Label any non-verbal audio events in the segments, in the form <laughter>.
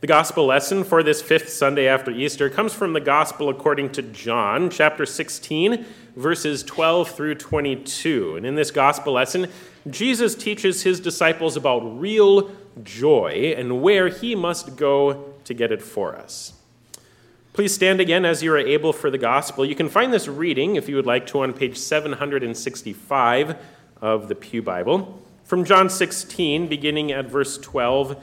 The gospel lesson for this fifth Sunday after Easter comes from the gospel according to John, chapter 16, verses 12 through 22. And in this gospel lesson, Jesus teaches his disciples about real joy and where he must go to get it for us. Please stand again as you are able for the gospel. You can find this reading, if you would like to, on page 765 of the Pew Bible. From John 16, beginning at verse 12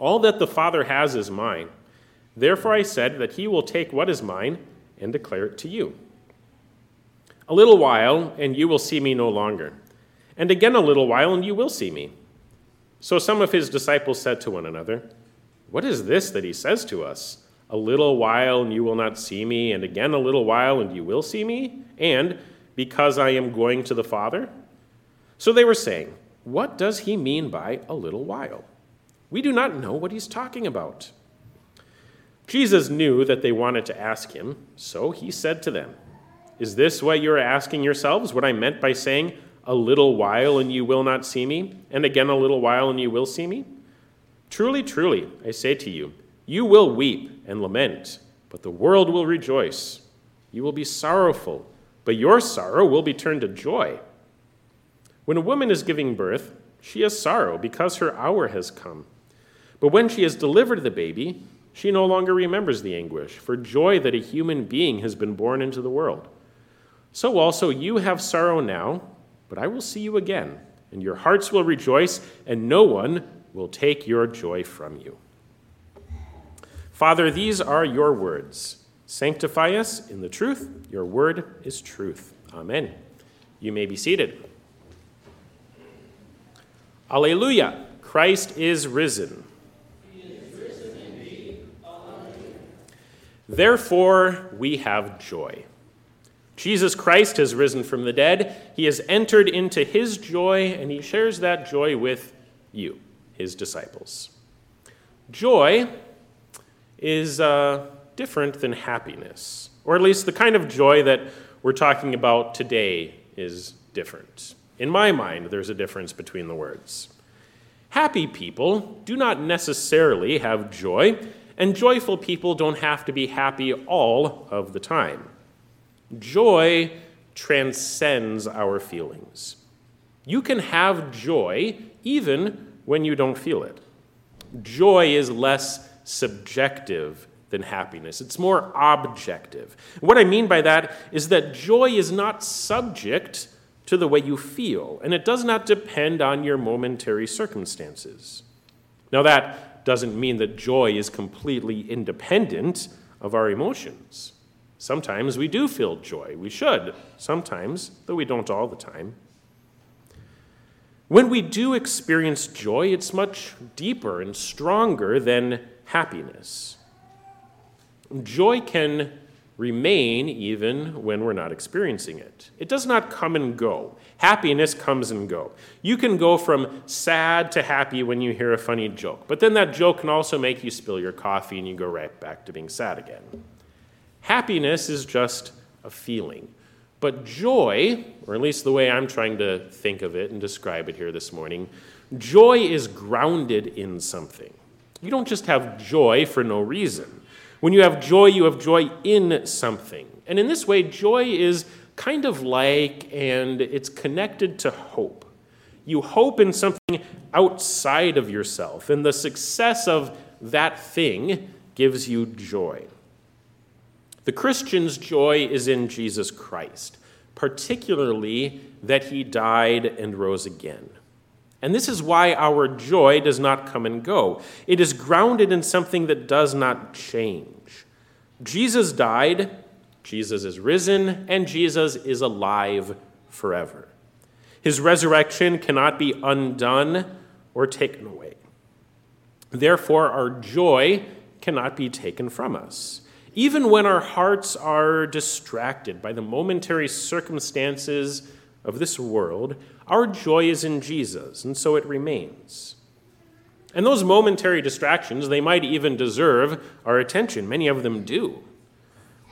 All that the Father has is mine. Therefore I said that he will take what is mine and declare it to you. A little while, and you will see me no longer. And again a little while, and you will see me. So some of his disciples said to one another, What is this that he says to us? A little while, and you will not see me, and again a little while, and you will see me? And because I am going to the Father? So they were saying, What does he mean by a little while? We do not know what he's talking about. Jesus knew that they wanted to ask him, so he said to them, Is this what you are asking yourselves? What I meant by saying, A little while and you will not see me, and again a little while and you will see me? Truly, truly, I say to you, you will weep and lament, but the world will rejoice. You will be sorrowful, but your sorrow will be turned to joy. When a woman is giving birth, she has sorrow because her hour has come. But when she has delivered the baby, she no longer remembers the anguish for joy that a human being has been born into the world. So also you have sorrow now, but I will see you again, and your hearts will rejoice, and no one will take your joy from you. Father, these are your words. Sanctify us in the truth. Your word is truth. Amen. You may be seated. Alleluia. Christ is risen. Therefore, we have joy. Jesus Christ has risen from the dead. He has entered into his joy, and he shares that joy with you, his disciples. Joy is uh, different than happiness, or at least the kind of joy that we're talking about today is different. In my mind, there's a difference between the words. Happy people do not necessarily have joy and joyful people don't have to be happy all of the time. Joy transcends our feelings. You can have joy even when you don't feel it. Joy is less subjective than happiness, it's more objective. What I mean by that is that joy is not subject to the way you feel, and it does not depend on your momentary circumstances. Now, that doesn't mean that joy is completely independent of our emotions. Sometimes we do feel joy. We should, sometimes, though we don't all the time. When we do experience joy, it's much deeper and stronger than happiness. Joy can remain even when we're not experiencing it. It does not come and go. Happiness comes and go. You can go from sad to happy when you hear a funny joke, but then that joke can also make you spill your coffee and you go right back to being sad again. Happiness is just a feeling. But joy, or at least the way I'm trying to think of it and describe it here this morning, joy is grounded in something. You don't just have joy for no reason. When you have joy, you have joy in something. And in this way, joy is kind of like, and it's connected to hope. You hope in something outside of yourself, and the success of that thing gives you joy. The Christian's joy is in Jesus Christ, particularly that he died and rose again. And this is why our joy does not come and go. It is grounded in something that does not change. Jesus died, Jesus is risen, and Jesus is alive forever. His resurrection cannot be undone or taken away. Therefore, our joy cannot be taken from us. Even when our hearts are distracted by the momentary circumstances of this world, our joy is in Jesus, and so it remains. And those momentary distractions, they might even deserve our attention. Many of them do.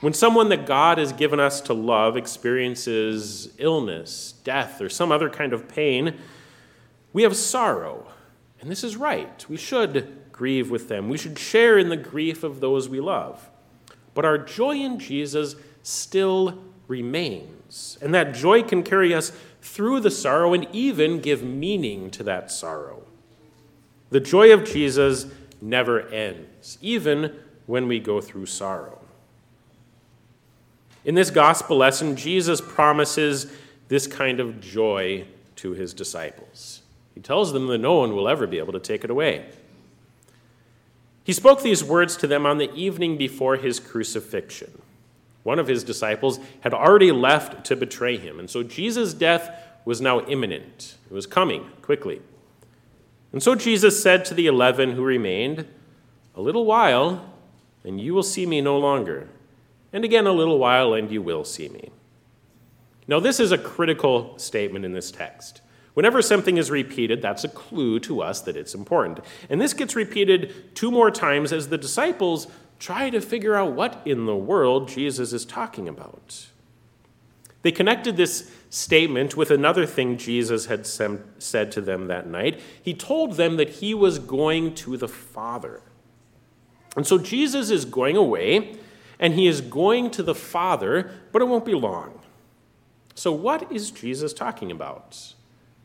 When someone that God has given us to love experiences illness, death, or some other kind of pain, we have sorrow. And this is right. We should grieve with them. We should share in the grief of those we love. But our joy in Jesus still remains. And that joy can carry us through the sorrow and even give meaning to that sorrow. The joy of Jesus never ends, even when we go through sorrow. In this gospel lesson, Jesus promises this kind of joy to his disciples. He tells them that no one will ever be able to take it away. He spoke these words to them on the evening before his crucifixion. One of his disciples had already left to betray him, and so Jesus' death was now imminent. It was coming quickly. And so Jesus said to the eleven who remained, A little while, and you will see me no longer. And again, a little while, and you will see me. Now, this is a critical statement in this text. Whenever something is repeated, that's a clue to us that it's important. And this gets repeated two more times as the disciples try to figure out what in the world Jesus is talking about. They connected this statement with another thing Jesus had said to them that night. He told them that he was going to the Father. And so Jesus is going away, and he is going to the Father, but it won't be long. So, what is Jesus talking about?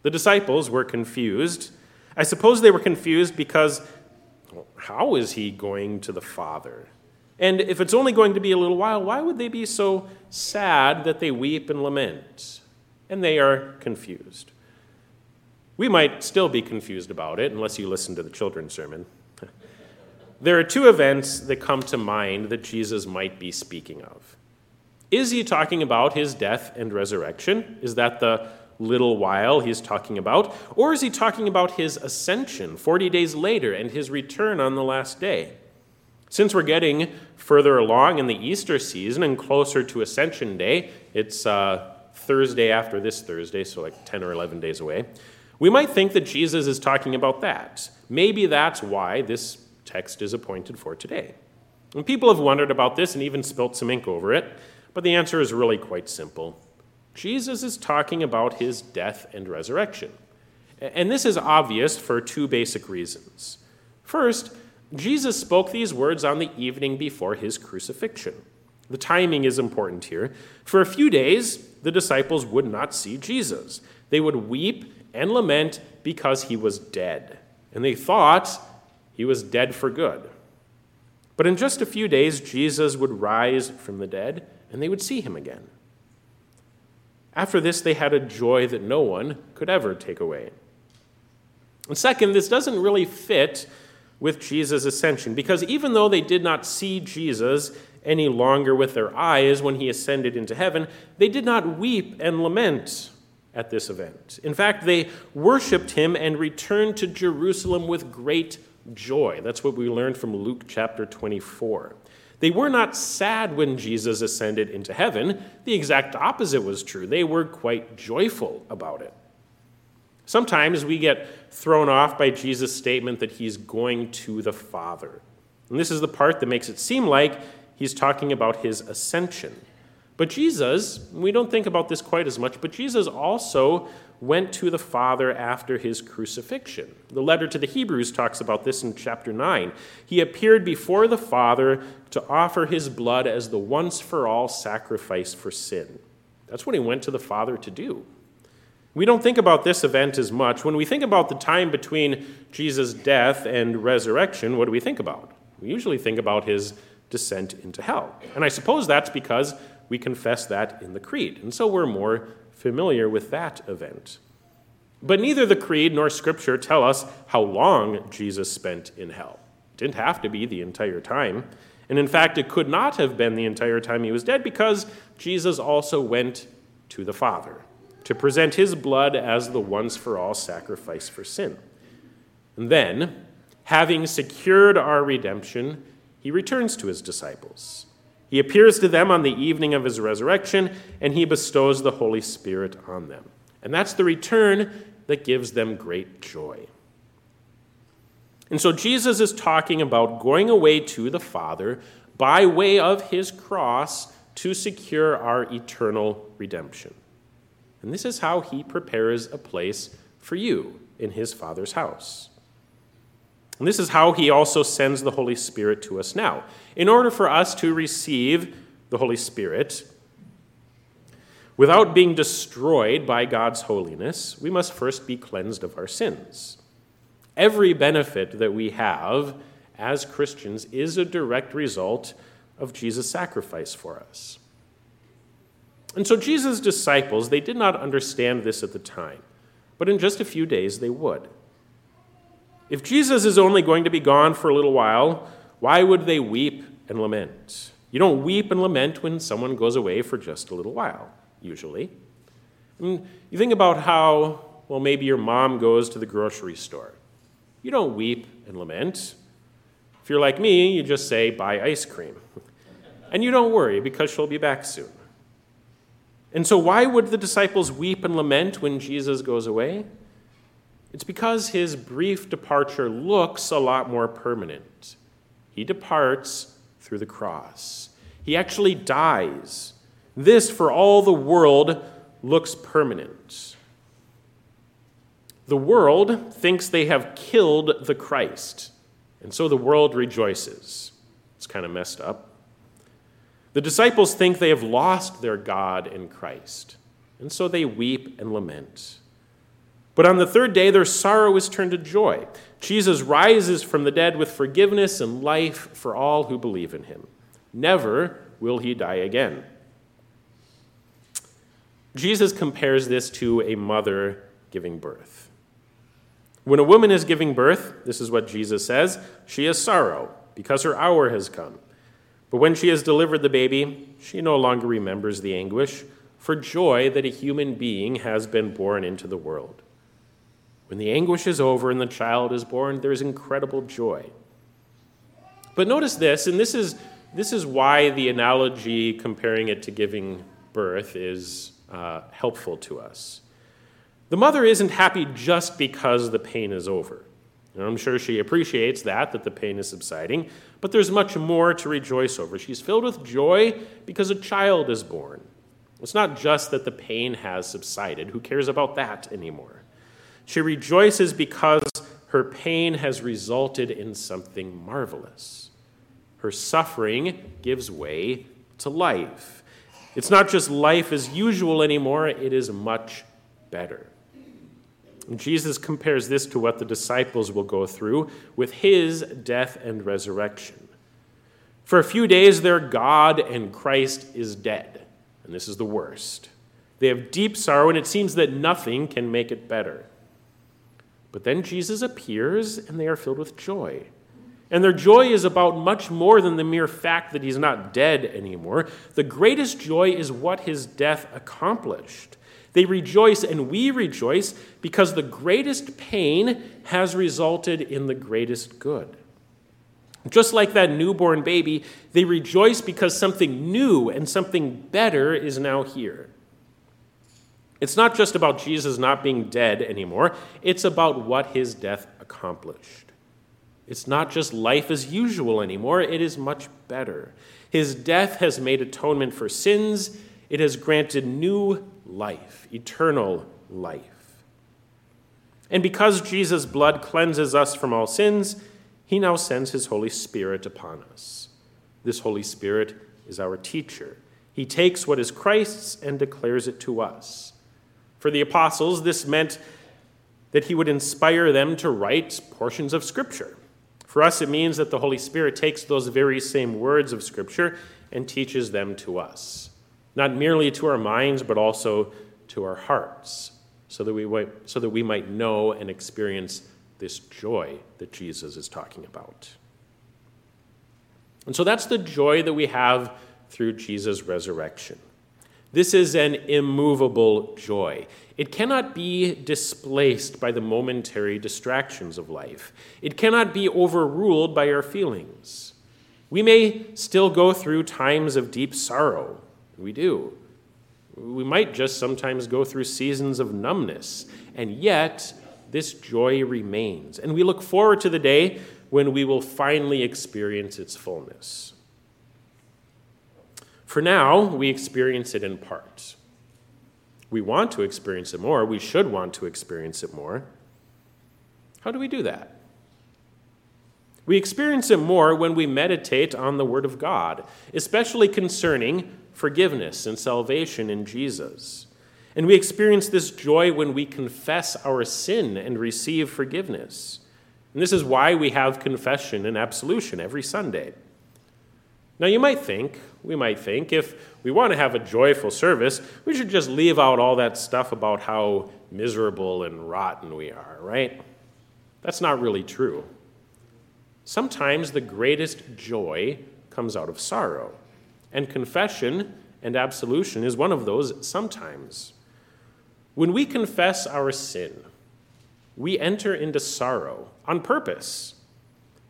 The disciples were confused. I suppose they were confused because how is he going to the Father? And if it's only going to be a little while, why would they be so sad that they weep and lament? and they are confused. We might still be confused about it unless you listen to the children's sermon. <laughs> there are two events that come to mind that Jesus might be speaking of. Is he talking about his death and resurrection? Is that the little while he's talking about? Or is he talking about his ascension 40 days later and his return on the last day? Since we're getting further along in the Easter season and closer to Ascension Day, it's uh, Thursday after this Thursday, so like 10 or 11 days away, we might think that Jesus is talking about that. Maybe that's why this text is appointed for today. And people have wondered about this and even spilt some ink over it, but the answer is really quite simple. Jesus is talking about his death and resurrection. And this is obvious for two basic reasons. First, Jesus spoke these words on the evening before his crucifixion. The timing is important here. For a few days, the disciples would not see Jesus. They would weep and lament because he was dead. And they thought he was dead for good. But in just a few days, Jesus would rise from the dead and they would see him again. After this, they had a joy that no one could ever take away. And second, this doesn't really fit with Jesus' ascension because even though they did not see Jesus any longer with their eyes when he ascended into heaven, they did not weep and lament at this event. In fact, they worshiped him and returned to Jerusalem with great joy. That's what we learned from Luke chapter 24. They were not sad when Jesus ascended into heaven. The exact opposite was true. They were quite joyful about it. Sometimes we get thrown off by Jesus' statement that he's going to the Father. And this is the part that makes it seem like he's talking about his ascension. But Jesus, we don't think about this quite as much, but Jesus also went to the Father after his crucifixion. The letter to the Hebrews talks about this in chapter 9. He appeared before the Father to offer his blood as the once for all sacrifice for sin. That's what he went to the Father to do. We don't think about this event as much. When we think about the time between Jesus' death and resurrection, what do we think about? We usually think about his descent into hell. And I suppose that's because we confess that in the Creed. And so we're more familiar with that event. But neither the Creed nor Scripture tell us how long Jesus spent in hell. It didn't have to be the entire time. And in fact, it could not have been the entire time he was dead because Jesus also went to the Father to present his blood as the once for all sacrifice for sin. And then, having secured our redemption, he returns to his disciples. He appears to them on the evening of his resurrection, and he bestows the Holy Spirit on them. And that's the return that gives them great joy. And so Jesus is talking about going away to the Father by way of his cross to secure our eternal redemption. And this is how he prepares a place for you in his Father's house. And this is how he also sends the Holy Spirit to us now. In order for us to receive the Holy Spirit without being destroyed by God's holiness, we must first be cleansed of our sins. Every benefit that we have as Christians is a direct result of Jesus' sacrifice for us. And so Jesus' disciples, they did not understand this at the time, but in just a few days they would. If Jesus is only going to be gone for a little while, why would they weep and lament? You don't weep and lament when someone goes away for just a little while, usually. I mean, you think about how, well, maybe your mom goes to the grocery store. You don't weep and lament. If you're like me, you just say, buy ice cream. And you don't worry because she'll be back soon. And so, why would the disciples weep and lament when Jesus goes away? It's because his brief departure looks a lot more permanent. He departs through the cross, he actually dies. This, for all the world, looks permanent. The world thinks they have killed the Christ, and so the world rejoices. It's kind of messed up. The disciples think they have lost their God in Christ, and so they weep and lament. But on the third day, their sorrow is turned to joy. Jesus rises from the dead with forgiveness and life for all who believe in him. Never will he die again. Jesus compares this to a mother giving birth. When a woman is giving birth, this is what Jesus says, she has sorrow because her hour has come. But when she has delivered the baby, she no longer remembers the anguish for joy that a human being has been born into the world. When the anguish is over and the child is born, there's incredible joy. But notice this, and this is, this is why the analogy comparing it to giving birth is uh, helpful to us. The mother isn't happy just because the pain is over. And I'm sure she appreciates that, that the pain is subsiding, but there's much more to rejoice over. She's filled with joy because a child is born. It's not just that the pain has subsided. Who cares about that anymore? She rejoices because her pain has resulted in something marvelous. Her suffering gives way to life. It's not just life as usual anymore, it is much better. And Jesus compares this to what the disciples will go through with his death and resurrection. For a few days, their God and Christ is dead, and this is the worst. They have deep sorrow, and it seems that nothing can make it better. But then Jesus appears, and they are filled with joy. And their joy is about much more than the mere fact that he's not dead anymore. The greatest joy is what his death accomplished. They rejoice, and we rejoice, because the greatest pain has resulted in the greatest good. Just like that newborn baby, they rejoice because something new and something better is now here. It's not just about Jesus not being dead anymore, it's about what his death accomplished. It's not just life as usual anymore, it is much better. His death has made atonement for sins, it has granted new life, eternal life. And because Jesus' blood cleanses us from all sins, he now sends his Holy Spirit upon us. This Holy Spirit is our teacher. He takes what is Christ's and declares it to us. For the apostles, this meant that he would inspire them to write portions of Scripture. For us, it means that the Holy Spirit takes those very same words of Scripture and teaches them to us, not merely to our minds, but also to our hearts, so that we might, so that we might know and experience this joy that Jesus is talking about. And so that's the joy that we have through Jesus' resurrection. This is an immovable joy. It cannot be displaced by the momentary distractions of life. It cannot be overruled by our feelings. We may still go through times of deep sorrow. We do. We might just sometimes go through seasons of numbness, and yet this joy remains. And we look forward to the day when we will finally experience its fullness. For now, we experience it in part. We want to experience it more. We should want to experience it more. How do we do that? We experience it more when we meditate on the Word of God, especially concerning forgiveness and salvation in Jesus. And we experience this joy when we confess our sin and receive forgiveness. And this is why we have confession and absolution every Sunday. Now, you might think, we might think, if we want to have a joyful service, we should just leave out all that stuff about how miserable and rotten we are, right? That's not really true. Sometimes the greatest joy comes out of sorrow, and confession and absolution is one of those sometimes. When we confess our sin, we enter into sorrow on purpose,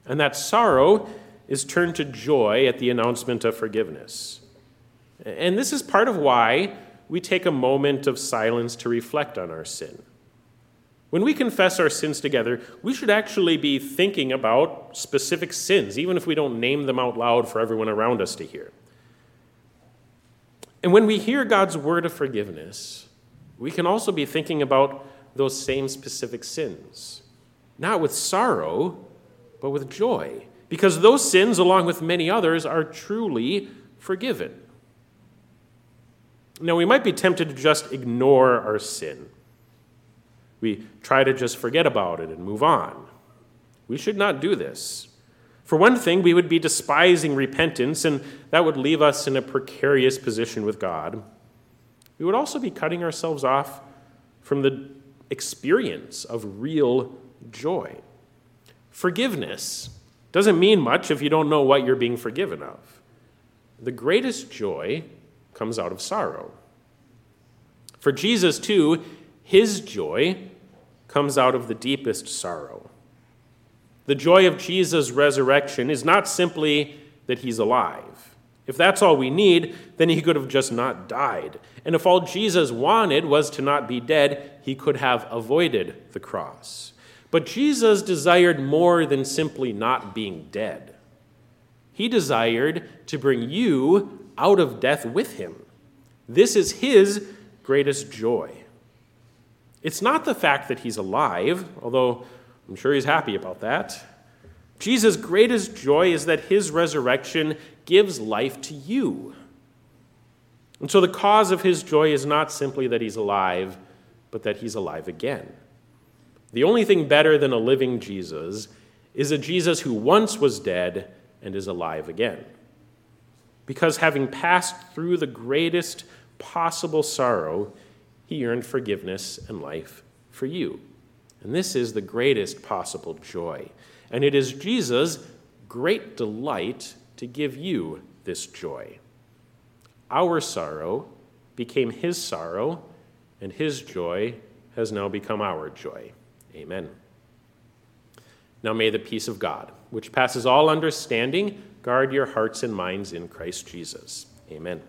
and that sorrow is turned to joy at the announcement of forgiveness. And this is part of why we take a moment of silence to reflect on our sin. When we confess our sins together, we should actually be thinking about specific sins, even if we don't name them out loud for everyone around us to hear. And when we hear God's word of forgiveness, we can also be thinking about those same specific sins, not with sorrow, but with joy, because those sins, along with many others, are truly forgiven. Now, we might be tempted to just ignore our sin we try to just forget about it and move on. We should not do this. For one thing, we would be despising repentance, and that would leave us in a precarious position with God. We would also be cutting ourselves off from the experience of real joy. Forgiveness doesn't mean much if you don't know what you're being forgiven of. The greatest joy comes out of sorrow. For Jesus, too, his joy comes out of the deepest sorrow. The joy of Jesus' resurrection is not simply that he's alive. If that's all we need, then he could have just not died. And if all Jesus wanted was to not be dead, he could have avoided the cross. But Jesus desired more than simply not being dead. He desired to bring you out of death with him. This is his greatest joy. It's not the fact that he's alive, although I'm sure he's happy about that. Jesus' greatest joy is that his resurrection gives life to you. And so the cause of his joy is not simply that he's alive, but that he's alive again. The only thing better than a living Jesus is a Jesus who once was dead and is alive again. Because having passed through the greatest possible sorrow, he earned forgiveness and life for you. And this is the greatest possible joy. And it is Jesus' great delight to give you this joy. Our sorrow became his sorrow, and his joy has now become our joy. Amen. Now may the peace of God, which passes all understanding, guard your hearts and minds in Christ Jesus. Amen.